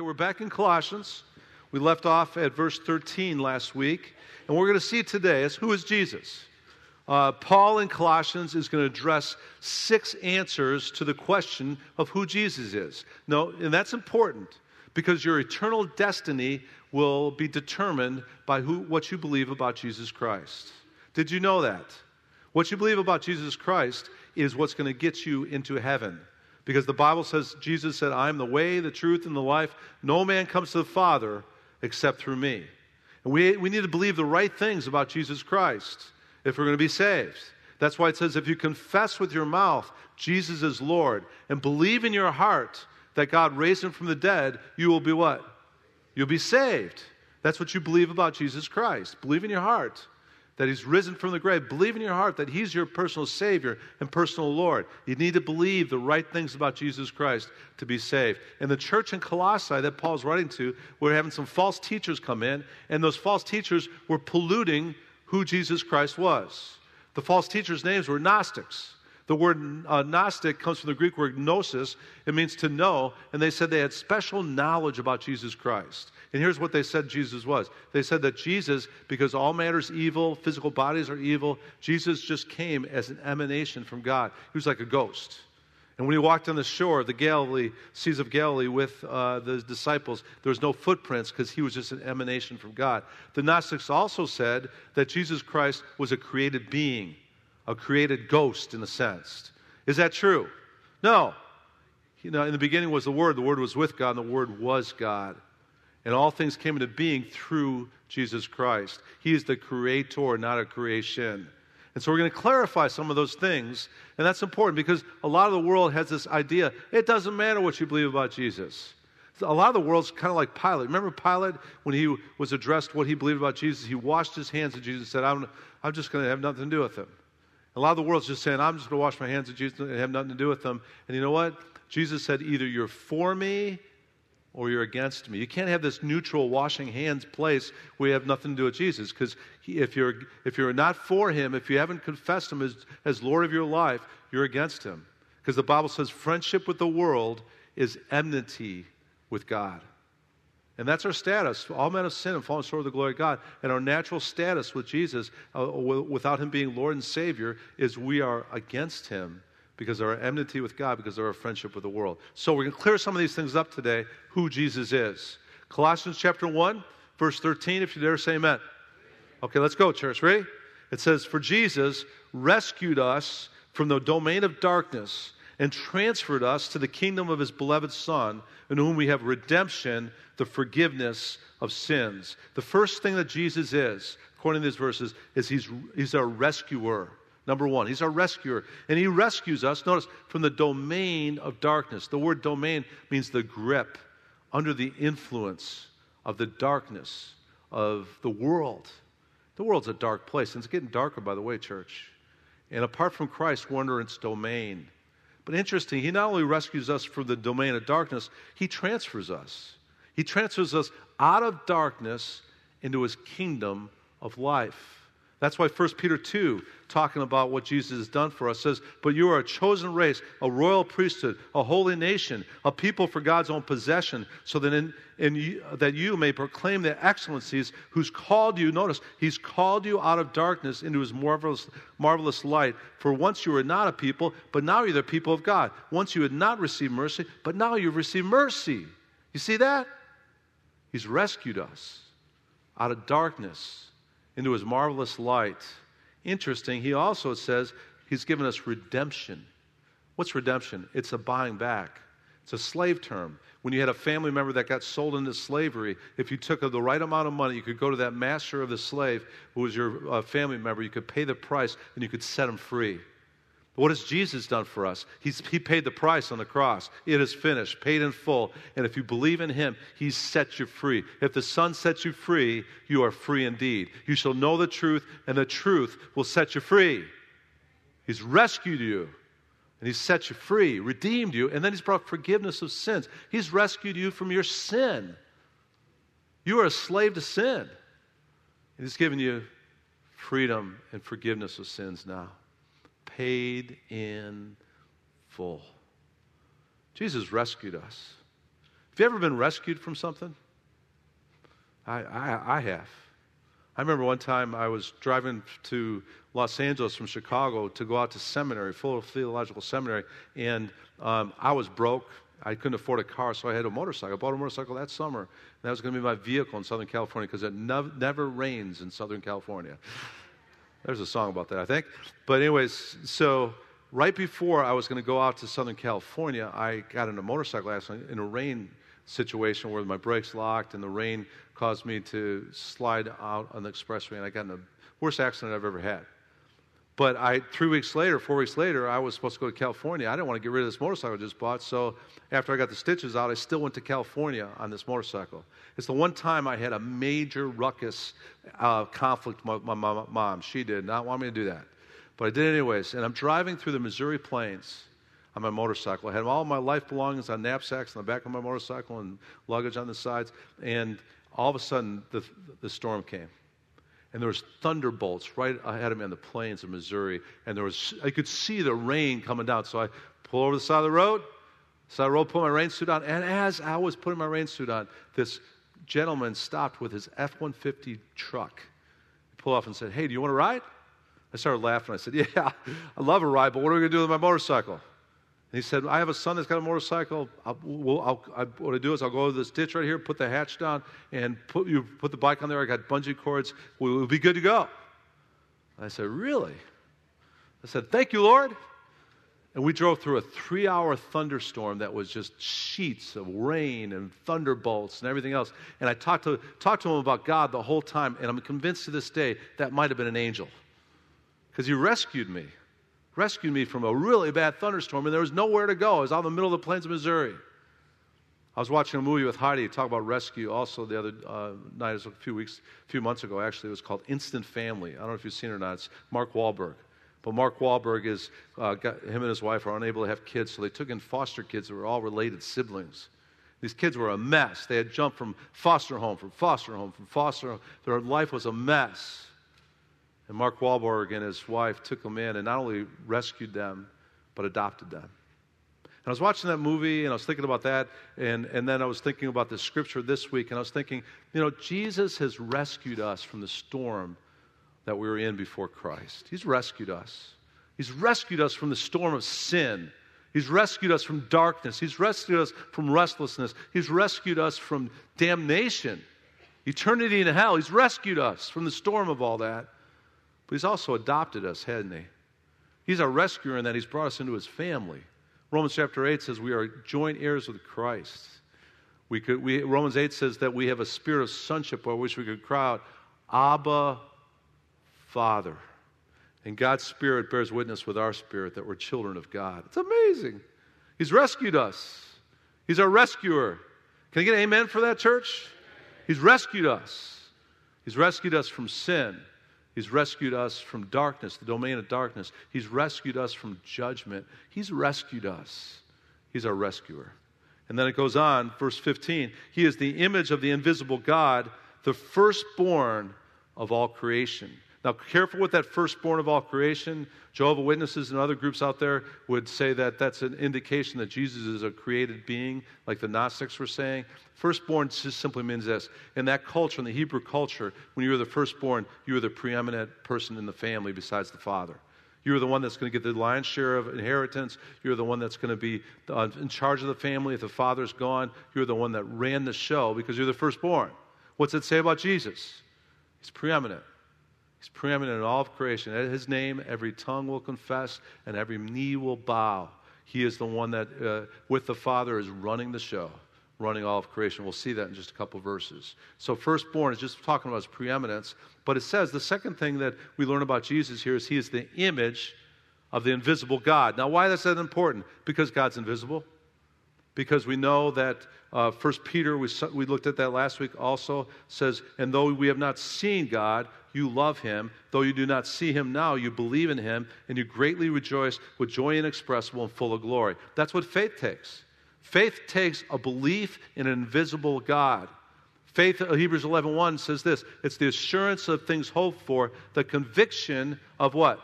Okay, we're back in Colossians. We left off at verse 13 last week, and we're going to see today is who is Jesus? Uh, Paul in Colossians is going to address six answers to the question of who Jesus is. No, and that's important because your eternal destiny will be determined by who, what you believe about Jesus Christ. Did you know that? What you believe about Jesus Christ is what's going to get you into heaven. Because the Bible says, Jesus said, I am the way, the truth, and the life. No man comes to the Father except through me. And we, we need to believe the right things about Jesus Christ if we're going to be saved. That's why it says, if you confess with your mouth Jesus is Lord and believe in your heart that God raised him from the dead, you will be what? You'll be saved. That's what you believe about Jesus Christ. Believe in your heart that he's risen from the grave. Believe in your heart that he's your personal Savior and personal Lord. You need to believe the right things about Jesus Christ to be saved. And the church in Colossae that Paul's writing to, we're having some false teachers come in, and those false teachers were polluting who Jesus Christ was. The false teachers' names were Gnostics. The word uh, Gnostic comes from the Greek word gnosis. It means to know. And they said they had special knowledge about Jesus Christ. And here's what they said Jesus was they said that Jesus, because all matter is evil, physical bodies are evil, Jesus just came as an emanation from God. He was like a ghost. And when he walked on the shore of the Galilee, Seas of Galilee with uh, the disciples, there was no footprints because he was just an emanation from God. The Gnostics also said that Jesus Christ was a created being a created ghost in a sense. Is that true? No. You know, in the beginning was the Word, the Word was with God, and the Word was God. And all things came into being through Jesus Christ. He is the creator, not a creation. And so we're going to clarify some of those things. And that's important because a lot of the world has this idea it doesn't matter what you believe about Jesus. A lot of the world's kind of like Pilate. Remember Pilate, when he was addressed what he believed about Jesus, he washed his hands of Jesus and said, I'm, I'm just going to have nothing to do with him. A lot of the world's just saying, I'm just going to wash my hands of Jesus and have nothing to do with them. And you know what? Jesus said, either you're for me or you're against me. You can't have this neutral washing hands place where you have nothing to do with Jesus. Because if you're, if you're not for him, if you haven't confessed him as, as Lord of your life, you're against him. Because the Bible says friendship with the world is enmity with God. And that's our status. All men have sinned and fallen short of the glory of God. And our natural status with Jesus, uh, without Him being Lord and Savior, is we are against Him because of our enmity with God, because of our friendship with the world. So we're going to clear some of these things up today who Jesus is. Colossians chapter 1, verse 13, if you dare say amen. Okay, let's go, church. Ready? It says, For Jesus rescued us from the domain of darkness and transferred us to the kingdom of his beloved Son, in whom we have redemption, the forgiveness of sins. The first thing that Jesus is, according to these verses, is he's, he's our rescuer. Number one, he's our rescuer. And he rescues us, notice, from the domain of darkness. The word domain means the grip, under the influence of the darkness of the world. The world's a dark place, and it's getting darker, by the way, church. And apart from Christ, we're under its domain. But interesting, he not only rescues us from the domain of darkness, he transfers us. He transfers us out of darkness into his kingdom of life. That's why 1 Peter 2, talking about what Jesus has done for us, says, But you are a chosen race, a royal priesthood, a holy nation, a people for God's own possession, so that, in, in you, that you may proclaim the excellencies who's called you. Notice, He's called you out of darkness into His marvelous, marvelous light. For once you were not a people, but now you're the people of God. Once you had not received mercy, but now you've received mercy. You see that? He's rescued us out of darkness into his marvelous light. Interesting, he also says he's given us redemption. What's redemption? It's a buying back. It's a slave term. When you had a family member that got sold into slavery, if you took the right amount of money, you could go to that master of the slave who was your uh, family member, you could pay the price, and you could set him free. What has Jesus done for us? He's, he paid the price on the cross. It is finished, paid in full. And if you believe in Him, He's set you free. If the Son sets you free, you are free indeed. You shall know the truth, and the truth will set you free. He's rescued you, and He's set you free, redeemed you, and then He's brought forgiveness of sins. He's rescued you from your sin. You are a slave to sin. And He's given you freedom and forgiveness of sins now paid in full. Jesus rescued us. Have you ever been rescued from something? I, I, I have. I remember one time I was driving to Los Angeles from Chicago to go out to seminary, Fuller Theological Seminary, and um, I was broke. I couldn't afford a car, so I had a motorcycle. I bought a motorcycle that summer. And that was going to be my vehicle in Southern California because it nev- never rains in Southern California. There's a song about that, I think. But, anyways, so right before I was going to go out to Southern California, I got in a motorcycle accident in a rain situation where my brakes locked and the rain caused me to slide out on the expressway, and I got in the worst accident I've ever had. But I, three weeks later, four weeks later, I was supposed to go to California. I didn't want to get rid of this motorcycle I just bought, so after I got the stitches out, I still went to California on this motorcycle. It's the one time I had a major ruckus uh, conflict with my, my, my mom. She did not want me to do that. But I did anyways. And I'm driving through the Missouri plains on my motorcycle. I had all my life belongings on knapsacks on the back of my motorcycle and luggage on the sides. And all of a sudden, the, the storm came. And there was thunderbolts right ahead of me on the plains of Missouri. And there was, I could see the rain coming down. So I pull over the side of the road, of the road, put my rain suit on. And as I was putting my rain suit on, this gentleman stopped with his F 150 truck. He pulled off and said, Hey, do you want to ride? I started laughing. I said, Yeah, I love a ride, but what are we going to do with my motorcycle? And he said, I have a son that's got a motorcycle. I'll, we'll, I'll, I, what I do is I'll go to this ditch right here, put the hatch down, and put, you put the bike on there. I got bungee cords. We'll, we'll be good to go. I said, Really? I said, Thank you, Lord. And we drove through a three hour thunderstorm that was just sheets of rain and thunderbolts and everything else. And I talked to, talked to him about God the whole time, and I'm convinced to this day that might have been an angel because he rescued me rescued me from a really bad thunderstorm, and there was nowhere to go. I was out in the middle of the plains of Missouri. I was watching a movie with Heidi talk about rescue also the other uh, night, a few weeks, a few months ago actually. It was called Instant Family. I don't know if you've seen it or not. It's Mark Wahlberg. But Mark Wahlberg is, uh, got, him and his wife are unable to have kids, so they took in foster kids that were all related siblings. These kids were a mess. They had jumped from foster home, from foster home, from foster home. Their life was a mess. And Mark Wahlberg and his wife took them in and not only rescued them, but adopted them. And I was watching that movie and I was thinking about that. And, and then I was thinking about the scripture this week. And I was thinking, you know, Jesus has rescued us from the storm that we were in before Christ. He's rescued us. He's rescued us from the storm of sin. He's rescued us from darkness. He's rescued us from restlessness. He's rescued us from damnation, eternity in hell. He's rescued us from the storm of all that. But he's also adopted us, hadn't he? He's our rescuer in that he's brought us into his family. Romans chapter 8 says we are joint heirs with Christ. We could, we, Romans 8 says that we have a spirit of sonship by which we could cry out, Abba, Father. And God's Spirit bears witness with our spirit that we're children of God. It's amazing. He's rescued us, He's our rescuer. Can I get an amen for that, church? He's rescued us. He's rescued us from sin. He's rescued us from darkness, the domain of darkness. He's rescued us from judgment. He's rescued us. He's our rescuer. And then it goes on, verse 15. He is the image of the invisible God, the firstborn of all creation. Now, careful with that firstborn of all creation. Jehovah Witnesses and other groups out there would say that that's an indication that Jesus is a created being, like the Gnostics were saying. Firstborn just simply means this. In that culture, in the Hebrew culture, when you were the firstborn, you were the preeminent person in the family besides the father. You're the one that's going to get the lion's share of inheritance. You're the one that's going to be uh, in charge of the family. If the father's gone, you're the one that ran the show because you're the firstborn. What's it say about Jesus? He's preeminent. He's preeminent in all of creation. At his name, every tongue will confess and every knee will bow. He is the one that, uh, with the Father, is running the show, running all of creation. We'll see that in just a couple verses. So, firstborn is just talking about his preeminence. But it says the second thing that we learn about Jesus here is he is the image of the invisible God. Now, why is that important? Because God's invisible. Because we know that uh, 1 Peter, we, we looked at that last week also, says, And though we have not seen God, you love him. Though you do not see him now, you believe in him, and you greatly rejoice with joy inexpressible and full of glory. That's what faith takes. Faith takes a belief in an invisible God. Faith, uh, Hebrews 11.1 1 says this, it's the assurance of things hoped for, the conviction of what?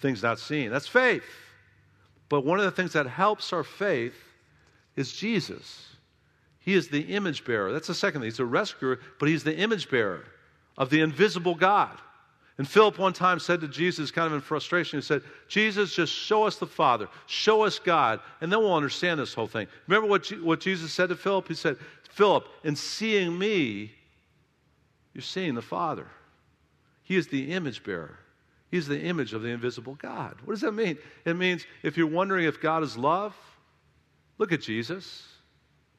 Things not seen. That's faith. But one of the things that helps our faith is Jesus. He is the image bearer. That's the second thing. He's a rescuer, but he's the image bearer of the invisible God. And Philip one time said to Jesus, kind of in frustration, he said, Jesus, just show us the Father, show us God, and then we'll understand this whole thing. Remember what, what Jesus said to Philip? He said, Philip, in seeing me, you're seeing the Father. He is the image bearer. He's the image of the invisible God. What does that mean? It means if you're wondering if God is love, look at Jesus.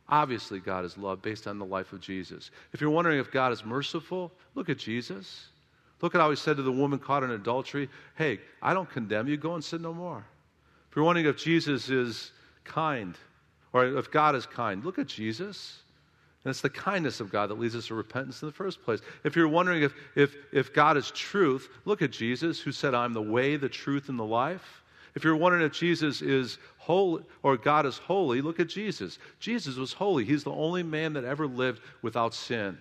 Obviously, God is love based on the life of Jesus. If you're wondering if God is merciful, look at Jesus. Look at how he said to the woman caught in adultery, Hey, I don't condemn you, go and sin no more. If you're wondering if Jesus is kind, or if God is kind, look at Jesus. And it's the kindness of God that leads us to repentance in the first place. If you're wondering if, if, if God is truth, look at Jesus, who said, I'm the way, the truth, and the life. If you're wondering if Jesus is holy or God is holy, look at Jesus. Jesus was holy. He's the only man that ever lived without sin.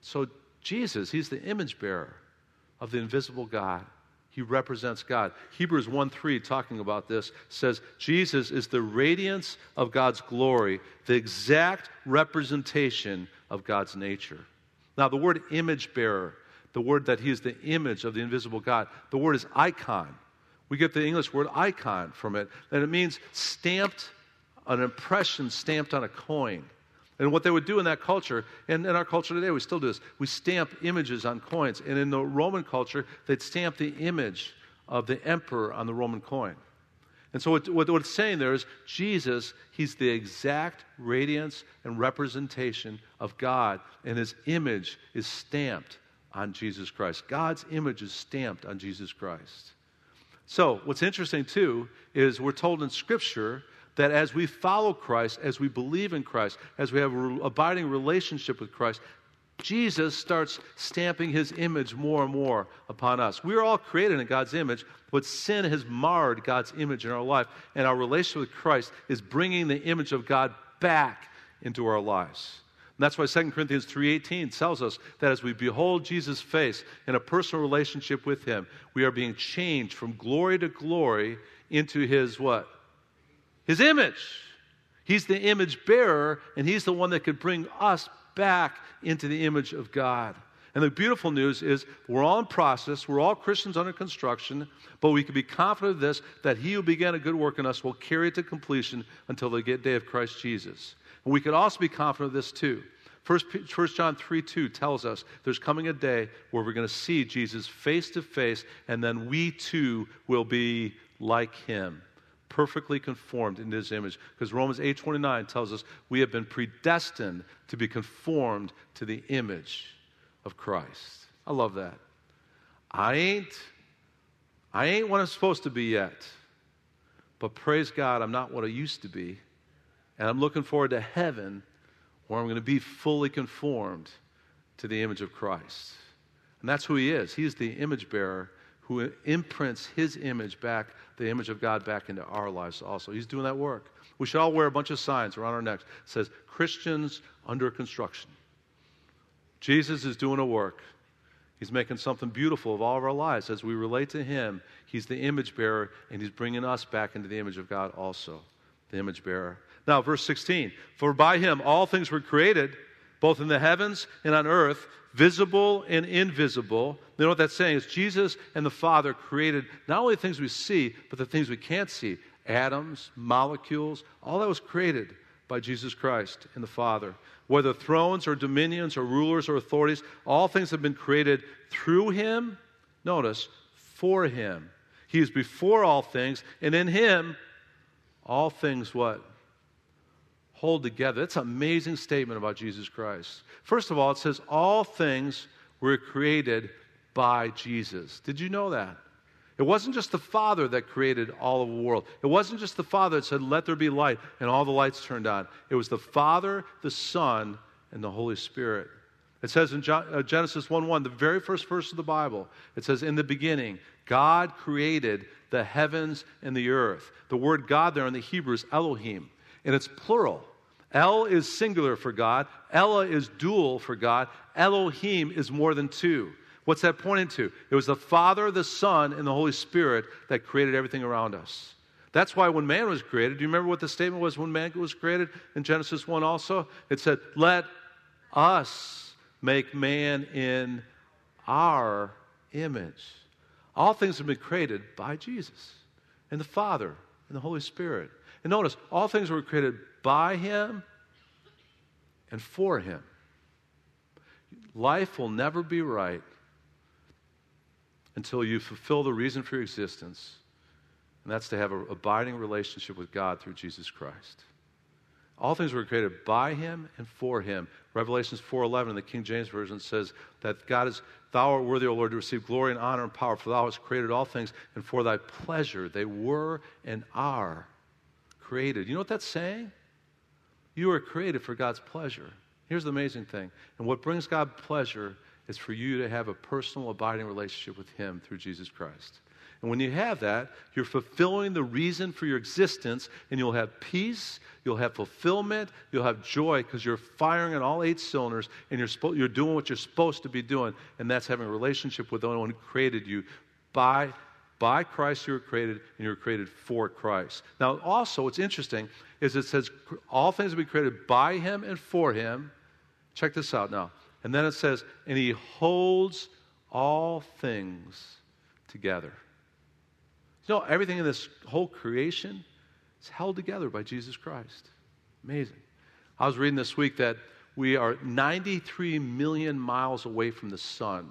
So, Jesus, he's the image bearer of the invisible God. He represents God. Hebrews 1 3, talking about this, says Jesus is the radiance of God's glory, the exact representation of God's nature. Now, the word image bearer, the word that he is the image of the invisible God, the word is icon. We get the English word icon from it, and it means stamped, an impression stamped on a coin. And what they would do in that culture, and in our culture today, we still do this, we stamp images on coins. And in the Roman culture, they'd stamp the image of the emperor on the Roman coin. And so, what, what, what, it's saying there is Jesus, he's the exact radiance and representation of God, and his image is stamped on Jesus Christ. God's image is stamped on Jesus Christ. So, what's interesting too is we're told in Scripture that as we follow Christ, as we believe in Christ, as we have an abiding relationship with Christ, Jesus starts stamping his image more and more upon us. We are all created in God's image, but sin has marred God's image in our life, and our relationship with Christ is bringing the image of God back into our lives. And that's why 2 Corinthians 3:18 tells us that as we behold Jesus' face in a personal relationship with him, we are being changed from glory to glory into his what? His image. He's the image bearer, and he's the one that could bring us back into the image of God. And the beautiful news is we're all in process, we're all Christians under construction, but we can be confident of this that he who began a good work in us will carry it to completion until the day of Christ Jesus. And we can also be confident of this too. First, First John 3 2 tells us there's coming a day where we're going to see Jesus face to face, and then we too will be like him perfectly conformed into his image. Because romans 8.29 tells us we have been predestined to be conformed to the image of christ. I love that. I ain't i ain't what i'm supposed to be yet. But praise god i'm not what i used to be. And i'm looking forward to heaven where i'm going to be fully conformed to the image of christ. And that's who he is. He's the image bearer who imprints his image back, the image of God back into our lives also. He's doing that work. We should all wear a bunch of signs around our necks. It says, Christians under construction. Jesus is doing a work. He's making something beautiful of all of our lives. As we relate to Him, He's the image bearer, and He's bringing us back into the image of God also, the image bearer. Now, verse 16 For by Him all things were created, both in the heavens and on earth, visible and invisible. You know what that's saying is Jesus and the Father created not only things we see, but the things we can't see atoms, molecules, all that was created by Jesus Christ and the Father. Whether thrones or dominions or rulers or authorities, all things have been created through Him. Notice, for Him. He is before all things, and in Him, all things what? Hold together. That's an amazing statement about Jesus Christ. First of all, it says, All things were created by Jesus. Did you know that? It wasn't just the Father that created all of the world. It wasn't just the Father that said, Let there be light, and all the lights turned on. It was the Father, the Son, and the Holy Spirit. It says in uh, Genesis 1 1, the very first verse of the Bible, it says, In the beginning, God created the heavens and the earth. The word God there in the Hebrew is Elohim, and it's plural. El is singular for God, Ella is dual for God, Elohim is more than two. What's that pointing to? It was the Father, the Son, and the Holy Spirit that created everything around us. That's why when man was created, do you remember what the statement was when man was created in Genesis 1 also? It said, Let us make man in our image. All things have been created by Jesus and the Father and the Holy Spirit. And notice, all things were created by Him and for Him. Life will never be right until you fulfill the reason for your existence, and that's to have an abiding relationship with God through Jesus Christ. All things were created by him and for him. Revelations 4:11 in the King James version says that God is thou art worthy, O Lord, to receive glory and honor and power, for thou hast created all things, and for thy pleasure they were and are created. You know what that's saying? You are created for God's pleasure. Here's the amazing thing. And what brings God pleasure is for you to have a personal, abiding relationship with Him through Jesus Christ. And when you have that, you're fulfilling the reason for your existence, and you'll have peace, you'll have fulfillment, you'll have joy because you're firing on all eight cylinders and you're, spo- you're doing what you're supposed to be doing, and that's having a relationship with the one who created you by by Christ you were created, and you were created for Christ. Now, also, what's interesting is it says all things will be created by Him and for Him. Check this out now. And then it says, and He holds all things together. You know, everything in this whole creation is held together by Jesus Christ. Amazing. I was reading this week that we are 93 million miles away from the sun.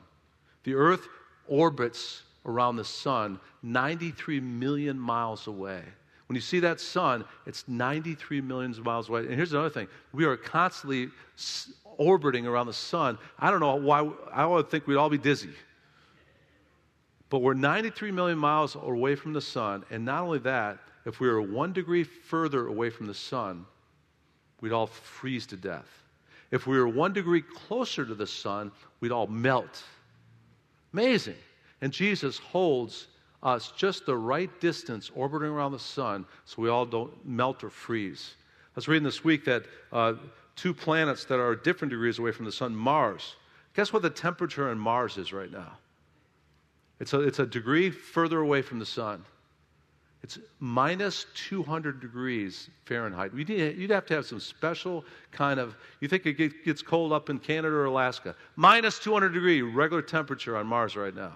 The earth orbits around the sun 93 million miles away. When you see that sun, it's 93 millions of miles away. And here's another thing we are constantly orbiting around the sun. I don't know why, I would think we'd all be dizzy. But we're 93 million miles away from the sun. And not only that, if we were one degree further away from the sun, we'd all freeze to death. If we were one degree closer to the sun, we'd all melt. Amazing. And Jesus holds us just the right distance orbiting around the sun so we all don't melt or freeze. I was reading this week that uh, two planets that are different degrees away from the sun, Mars. Guess what the temperature on Mars is right now? It's a, it's a degree further away from the sun. It's minus 200 degrees Fahrenheit. You'd have to have some special kind of, you think it gets cold up in Canada or Alaska. Minus 200 degree regular temperature on Mars right now.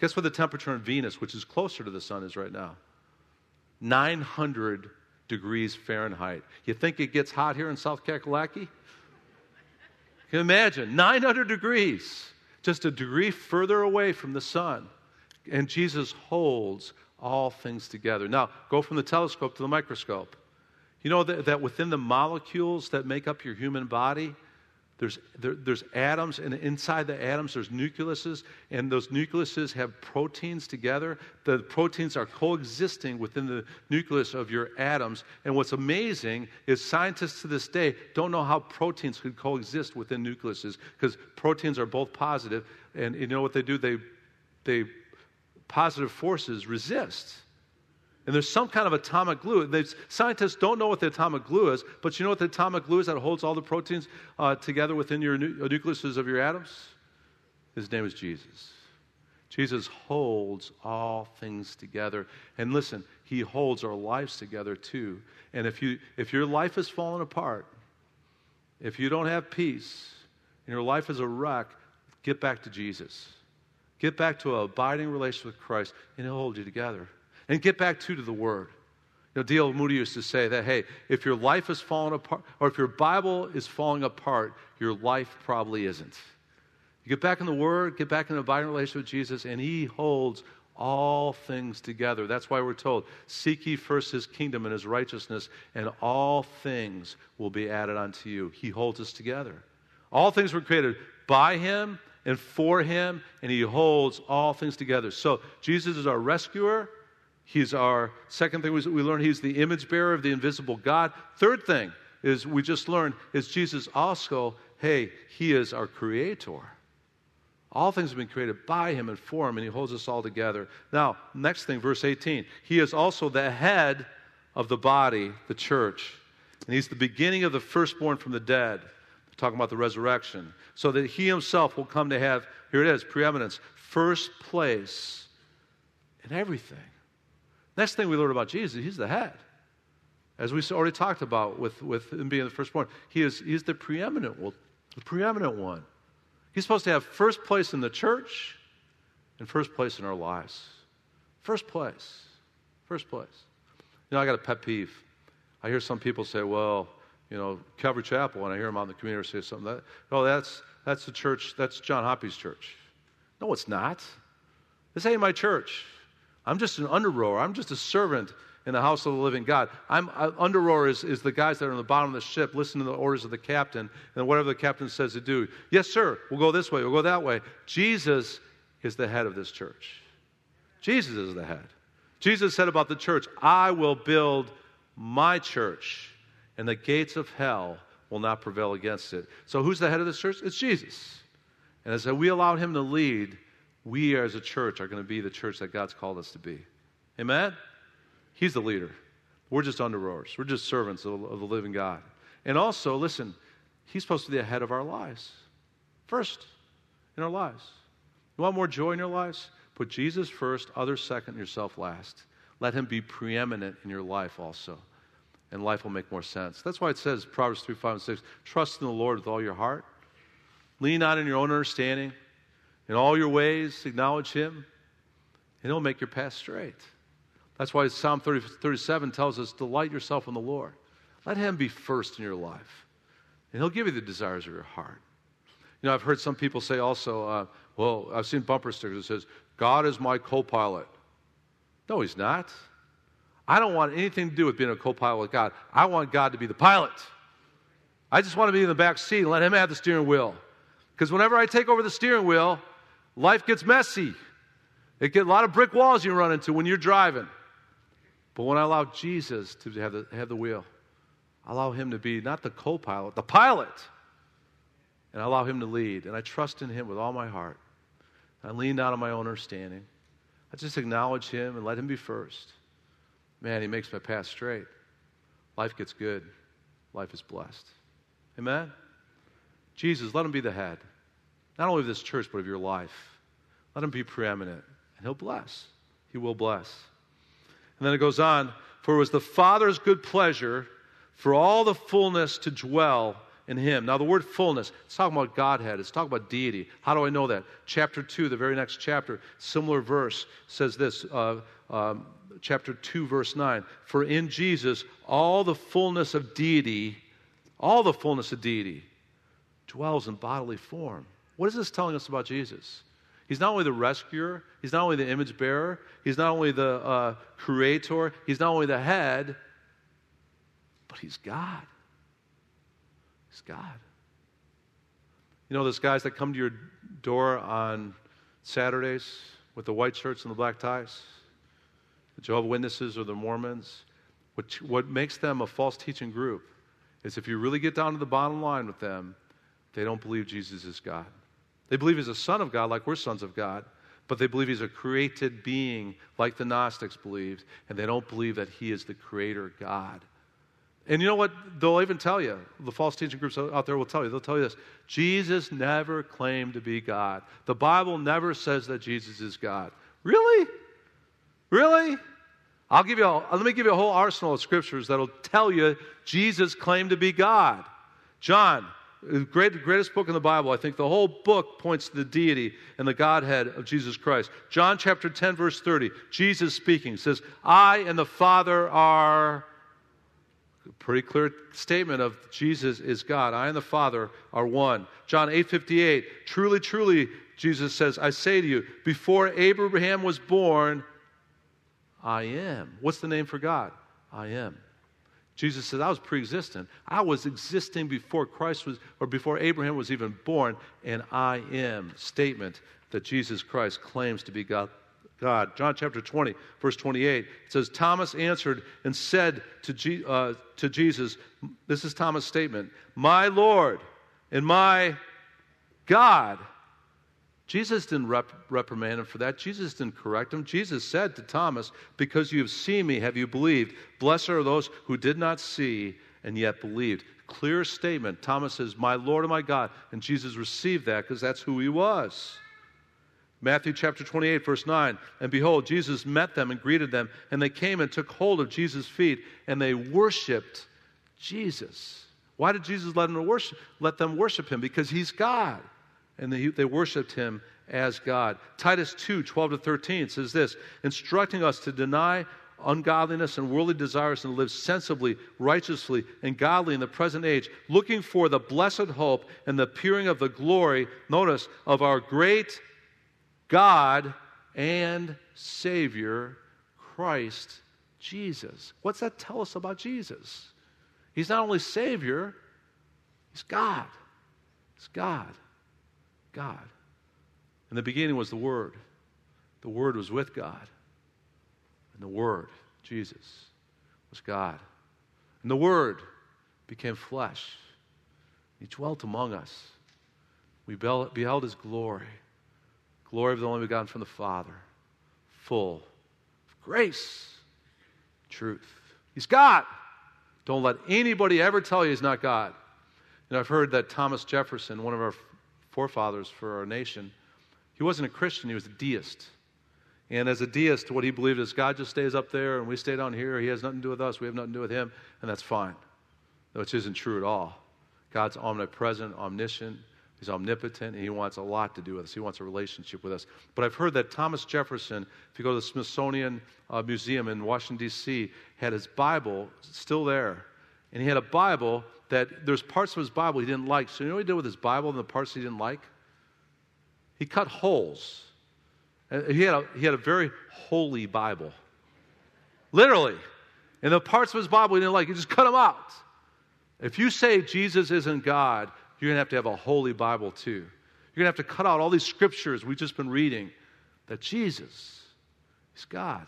Guess what the temperature on Venus, which is closer to the sun, is right now? 900 degrees Fahrenheit. You think it gets hot here in South Kakalaki? Can you imagine? 900 degrees, just a degree further away from the sun. And Jesus holds all things together. Now, go from the telescope to the microscope. You know that, that within the molecules that make up your human body, there's, there, there's atoms, and inside the atoms, there's nucleuses, and those nucleuses have proteins together. The proteins are coexisting within the nucleus of your atoms. And what's amazing is scientists to this day don't know how proteins could coexist within nucleuses because proteins are both positive, and you know what they do? They, they positive forces resist. And there's some kind of atomic glue. Scientists don't know what the atomic glue is, but you know what the atomic glue is that holds all the proteins uh, together within your nu- uh, nucleuses of your atoms? His name is Jesus. Jesus holds all things together. And listen, he holds our lives together too. And if, you, if your life is falling apart, if you don't have peace, and your life is a wreck, get back to Jesus. Get back to an abiding relationship with Christ, and he'll hold you together. And get back too to the Word. You know, D.L. Moody used to say that, hey, if your life is falling apart, or if your Bible is falling apart, your life probably isn't. You get back in the Word, get back in an abiding relationship with Jesus, and He holds all things together. That's why we're told, seek ye first His kingdom and His righteousness, and all things will be added unto you. He holds us together. All things were created by Him and for Him, and He holds all things together. So, Jesus is our rescuer. He's our second thing we learned, he's the image bearer of the invisible God. Third thing is we just learned is Jesus also, hey, he is our creator. All things have been created by him and for him, and he holds us all together. Now, next thing, verse 18. He is also the head of the body, the church. And he's the beginning of the firstborn from the dead. We're talking about the resurrection. So that he himself will come to have, here it is, preeminence, first place in everything. Next thing we learn about Jesus, he's the head. As we already talked about with, with him being the firstborn, he is he's the preeminent, well, the preeminent one. He's supposed to have first place in the church and first place in our lives. First place. First place. You know, I got a pet peeve. I hear some people say, well, you know, Calvary Chapel, and I hear them out in the community say something that, oh, that's, that's the church, that's John Hoppy's church. No, it's not. This ain't my church. I'm just an under rower. I'm just a servant in the house of the living God. I'm uh, under rower is, is the guys that are on the bottom of the ship, listening to the orders of the captain and whatever the captain says to do. Yes, sir. We'll go this way. We'll go that way. Jesus is the head of this church. Jesus is the head. Jesus said about the church, I will build my church, and the gates of hell will not prevail against it. So, who's the head of this church? It's Jesus. And as we allow him to lead, we as a church are going to be the church that God's called us to be. Amen? He's the leader. We're just under rowers. We're just servants of, the living God. And also, listen, He's supposed to be the head of our lives. First in our lives. You want more joy in your lives? Put Jesus first, others second, yourself last. Let Him be preeminent in your life also. And life will make more sense. That's why it says, Proverbs 3, 5, and 6, trust in the Lord with all your heart. Lean not in your own understanding. In all your ways, acknowledge Him, and He'll make your path straight. That's why Psalm 30, 37 tells us, Delight yourself in the Lord. Let Him be first in your life, and He'll give you the desires of your heart. You know, I've heard some people say also, uh, well, I've seen bumper stickers that says, God is my co pilot. No, He's not. I don't want anything to do with being a co pilot with God. I want God to be the pilot. I just want to be in the back seat and let Him have the steering wheel. Because whenever I take over the steering wheel, life gets messy. It get a lot of brick walls you run into when you're driving. But when I allow Jesus to have the, have the wheel, I allow him to be not the co pilot, the pilot. And I allow him to lead. And I trust in him with all my heart. I lean out on my own understanding. I just acknowledge him and let him be first. Man, he makes my path straight. Life gets good. Life is blessed. Amen? Jesus, let him be the head, not only of this church, but of your life. Let him be preeminent, and he'll bless. He will bless. And then it goes on For it was the Father's good pleasure for all the fullness to dwell in him. Now, the word fullness, it's talking about Godhead, it's talking about deity. How do I know that? Chapter 2, the very next chapter, similar verse says this. Uh, um, chapter 2, verse 9. For in Jesus, all the fullness of deity, all the fullness of deity dwells in bodily form. What is this telling us about Jesus? He's not only the rescuer, he's not only the image bearer, he's not only the uh, creator, he's not only the head, but he's God. He's God. You know, those guys that come to your door on Saturdays with the white shirts and the black ties, the Jehovah Witnesses or the Mormons, what, what makes them a false teaching group is if you really get down to the bottom line with them, they don't believe Jesus is God. They believe he's a son of God, like we're sons of God, but they believe he's a created being, like the Gnostics believed, and they don't believe that he is the creator God. And you know what? They'll even tell you, the false teaching groups out there will tell you, they'll tell you this Jesus never claimed to be God. The Bible never says that Jesus is God. Really? Really? I'll give you a, let me give you a whole arsenal of scriptures that'll tell you Jesus claimed to be God. John the great, greatest book in the Bible. I think the whole book points to the deity and the Godhead of Jesus Christ. John chapter 10, verse 30, Jesus speaking says, I and the Father are. Pretty clear statement of Jesus is God. I and the Father are one. John 8 58, truly, truly, Jesus says, I say to you, before Abraham was born, I am. What's the name for God? I am. Jesus said, I was pre existent. I was existing before Christ was, or before Abraham was even born, and I am. Statement that Jesus Christ claims to be God. God. John chapter 20, verse 28, it says, Thomas answered and said to, G, uh, to Jesus, This is Thomas' statement, My Lord and my God. Jesus didn't rep- reprimand him for that. Jesus didn't correct him. Jesus said to Thomas, Because you have seen me, have you believed? Blessed are those who did not see and yet believed. Clear statement. Thomas says, My Lord and my God. And Jesus received that because that's who he was. Matthew chapter 28, verse 9. And behold, Jesus met them and greeted them, and they came and took hold of Jesus' feet, and they worshiped Jesus. Why did Jesus let them worship, let them worship him? Because he's God. And they, they worshiped him as God. Titus 2, 12 to 13 says this instructing us to deny ungodliness and worldly desires and live sensibly, righteously, and godly in the present age, looking for the blessed hope and the appearing of the glory, notice, of our great God and Savior, Christ Jesus. What's that tell us about Jesus? He's not only Savior, He's God. He's God. God. In the beginning was the Word. The Word was with God. And the Word, Jesus, was God. And the Word became flesh. He dwelt among us. We beheld His glory glory of the only begotten from the Father, full of grace, truth. He's God. Don't let anybody ever tell you he's not God. And I've heard that Thomas Jefferson, one of our forefathers for our nation, he wasn't a Christian, he was a deist. And as a deist, what he believed is God just stays up there and we stay down here. He has nothing to do with us, we have nothing to do with him, and that's fine. Which isn't true at all. God's omnipresent, omniscient, He's omnipotent and he wants a lot to do with us. He wants a relationship with us. But I've heard that Thomas Jefferson, if you go to the Smithsonian uh, Museum in Washington, D.C., had his Bible still there. And he had a Bible that there's parts of his Bible he didn't like. So you know what he did with his Bible and the parts he didn't like? He cut holes. He had a, he had a very holy Bible. Literally. And the parts of his Bible he didn't like, he just cut them out. If you say Jesus isn't God, you're going to have to have a holy Bible too. You're going to have to cut out all these scriptures we've just been reading that Jesus is God.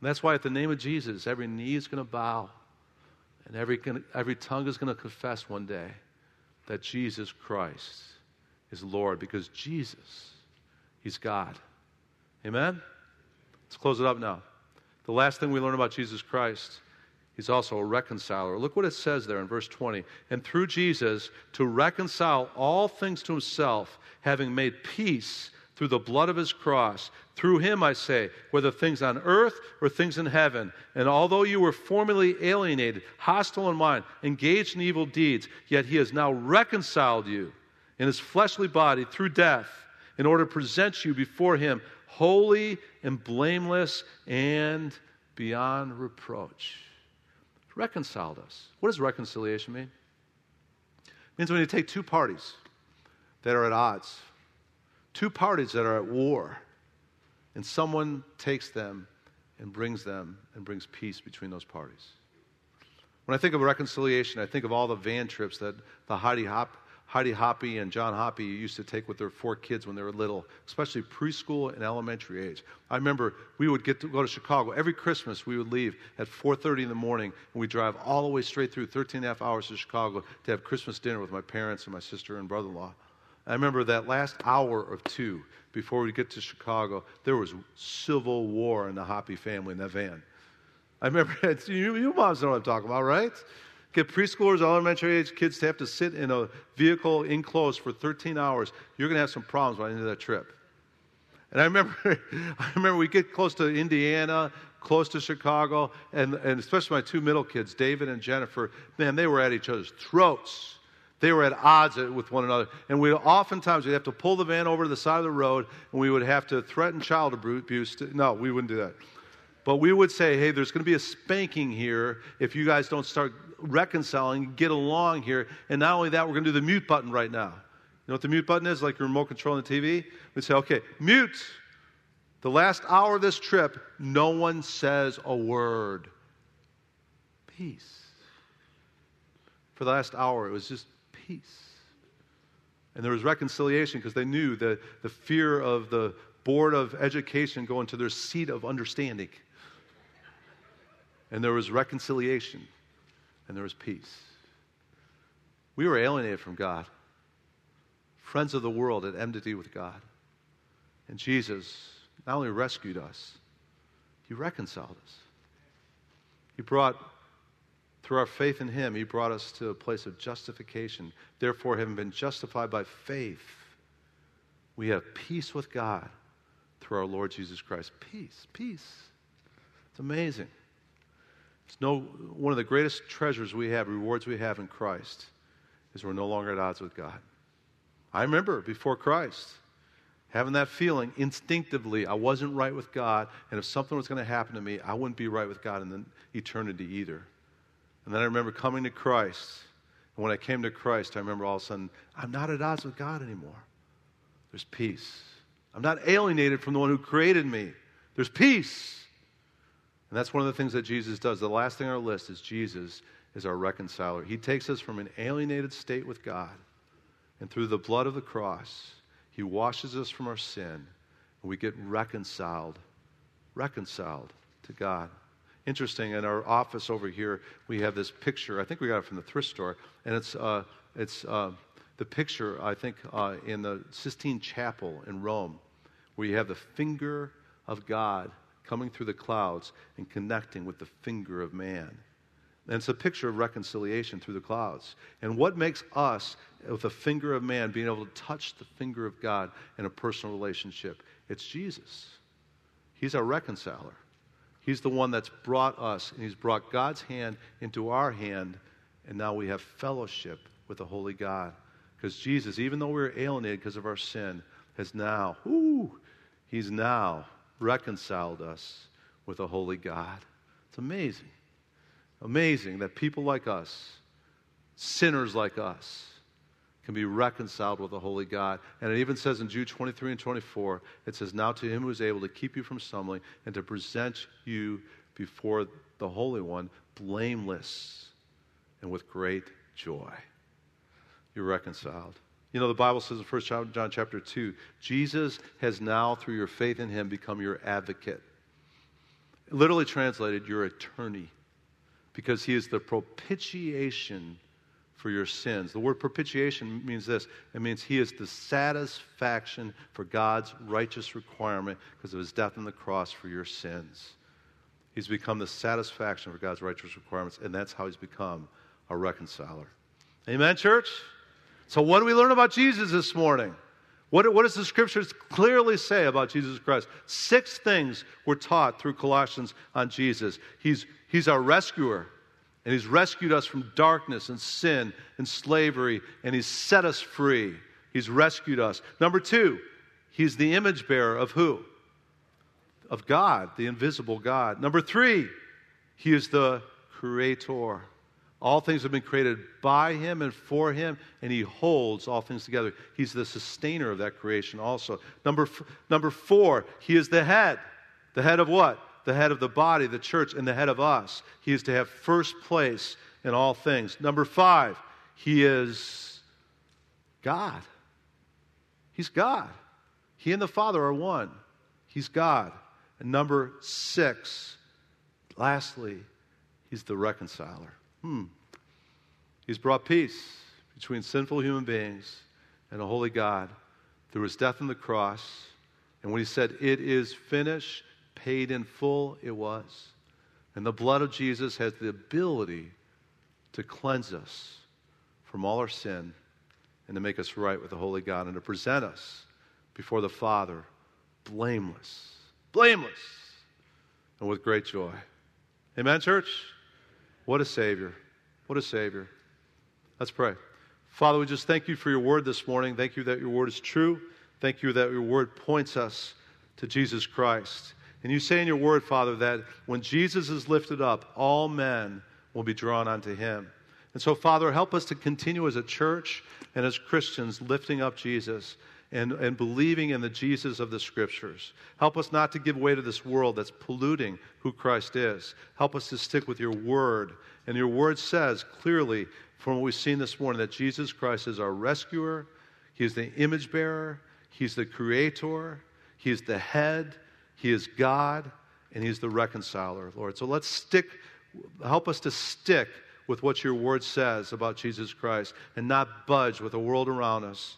And that's why at the name of Jesus, every knee is going to bow and every, every tongue is going to confess one day that Jesus Christ is Lord because Jesus, He's God. Amen? Let's close it up now. The last thing we learn about Jesus Christ He's also a reconciler. Look what it says there in verse 20. And through Jesus, to reconcile all things to himself, having made peace through the blood of his cross. Through him, I say, whether things on earth or things in heaven. And although you were formerly alienated, hostile in mind, engaged in evil deeds, yet he has now reconciled you in his fleshly body through death in order to present you before him holy and blameless and beyond reproach reconciled us. What does reconciliation mean? It means when you take two parties that are at odds, two parties that are at war, and someone takes them and brings them and brings peace between those parties. When I think of reconciliation, I think of all the van trips that the Heidi Hop Heidi Hoppy and John Hoppy used to take with their four kids when they were little, especially preschool and elementary age. I remember we would get to go to Chicago. Every Christmas we would leave at 4.30 in the morning and we'd drive all the way straight through 13 and a half hours to Chicago to have Christmas dinner with my parents and my sister and brother-in-law. I remember that last hour or two before we get to Chicago, there was civil war in the Hoppy family in that van. I remember, you, you moms know what I'm talking about, right? Get preschoolers, elementary age kids to have to sit in a vehicle enclosed for 13 hours. You're going to have some problems by the end of that trip. And I remember, I remember we get close to Indiana, close to Chicago, and, and especially my two middle kids, David and Jennifer, man, they were at each other's throats. They were at odds with one another. And we oftentimes we'd have to pull the van over to the side of the road, and we would have to threaten child abuse. To, no, we wouldn't do that. But we would say, hey, there's going to be a spanking here if you guys don't start reconciling, get along here. And not only that, we're going to do the mute button right now. You know what the mute button is? Like your remote control on the TV? We'd say, okay, mute. The last hour of this trip, no one says a word. Peace. For the last hour, it was just peace. And there was reconciliation because they knew that the fear of the Board of Education going to their seat of understanding. And there was reconciliation and there was peace. We were alienated from God, friends of the world at enmity with God. And Jesus not only rescued us, He reconciled us. He brought, through our faith in Him, He brought us to a place of justification. Therefore, having been justified by faith, We have peace with God through our Lord Jesus Christ. Peace, peace. It's amazing. It's no, one of the greatest treasures we have, rewards we have in Christ, is we're no longer at odds with God. I remember before Christ having that feeling instinctively I wasn't right with God, and if something was going to happen to me, I wouldn't be right with God in the eternity either. And then I remember coming to Christ. And when I came to Christ, I remember all of a sudden, I'm not at odds with God anymore. There's peace. I'm not alienated from the one who created me. There's peace. And that's one of the things that Jesus does. The last thing on our list is Jesus is our reconciler. He takes us from an alienated state with God, and through the blood of the cross, He washes us from our sin, and we get reconciled, reconciled to God. Interesting, in our office over here, we have this picture. I think we got it from the thrift store, and it's, uh, it's uh, the picture, I think, uh, in the Sistine Chapel in Rome, where you have the finger of God coming through the clouds and connecting with the finger of man. And it's a picture of reconciliation through the clouds. And what makes us, with the finger of man, being able to touch the finger of God in a personal relationship? It's Jesus. He's our reconciler. He's the one that's brought us, and He's brought God's hand into our hand, and now we have fellowship with the Holy God. Because Jesus, even though we were alienated because of our sin, has now, ooh, He's now reconciled us with a holy God. It's amazing. Amazing that people like us, sinners like us, can be reconciled with a holy God. And it even says in Jude 23 and 24, it says, Now to him who is able to keep you from stumbling and to present you before the Holy One blameless and with great joy. You're reconciled. You know, the Bible says in 1 John chapter 2, Jesus has now, through your faith in him, become your advocate. Literally translated, your attorney, because he is the propitiation for your sins. The word propitiation means this it means he is the satisfaction for God's righteous requirement because of his death on the cross for your sins. He's become the satisfaction for God's righteous requirements, and that's how he's become a reconciler. Amen, church? So, what do we learn about Jesus this morning? What, what does the scriptures clearly say about Jesus Christ? Six things were taught through Colossians on Jesus. He's, he's our rescuer, and He's rescued us from darkness and sin and slavery, and He's set us free. He's rescued us. Number two, He's the image bearer of who? Of God, the invisible God. Number three, He is the creator. All things have been created by him and for him, and he holds all things together. He's the sustainer of that creation also. Number, f- number four, he is the head. The head of what? The head of the body, the church, and the head of us. He is to have first place in all things. Number five, he is God. He's God. He and the Father are one. He's God. And number six, lastly, he's the reconciler. Hmm. He's brought peace between sinful human beings and a holy God through his death on the cross. And when he said, It is finished, paid in full, it was. And the blood of Jesus has the ability to cleanse us from all our sin and to make us right with the holy God and to present us before the Father blameless, blameless, and with great joy. Amen, church? What a Savior. What a Savior. Let's pray. Father, we just thank you for your word this morning. Thank you that your word is true. Thank you that your word points us to Jesus Christ. And you say in your word, Father, that when Jesus is lifted up, all men will be drawn unto him. And so, Father, help us to continue as a church and as Christians lifting up Jesus and, and believing in the Jesus of the Scriptures. Help us not to give way to this world that's polluting who Christ is. Help us to stick with your word. And your word says clearly, from what we've seen this morning, that Jesus Christ is our rescuer, He is the image bearer, He's the creator, He is the head, He is God, and He's the reconciler, Lord. So let's stick, help us to stick with what your word says about Jesus Christ and not budge with the world around us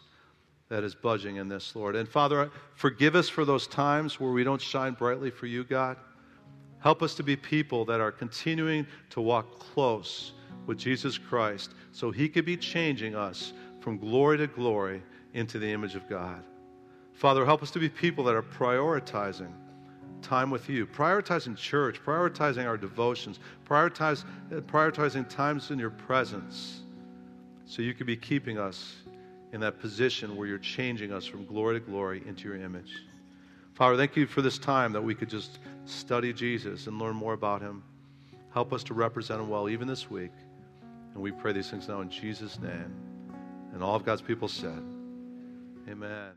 that is budging in this, Lord. And Father, forgive us for those times where we don't shine brightly for you, God. Help us to be people that are continuing to walk close with Jesus Christ so he could be changing us from glory to glory into the image of God. Father, help us to be people that are prioritizing time with you, prioritizing church, prioritizing our devotions, prioritize, prioritizing times in your presence so you could be keeping us in that position where you're changing us from glory to glory into your image. Father, thank you for this time that we could just study Jesus and learn more about him. Help us to represent him well even this week. And we pray these things now in Jesus' name. And all of God's people said, Amen.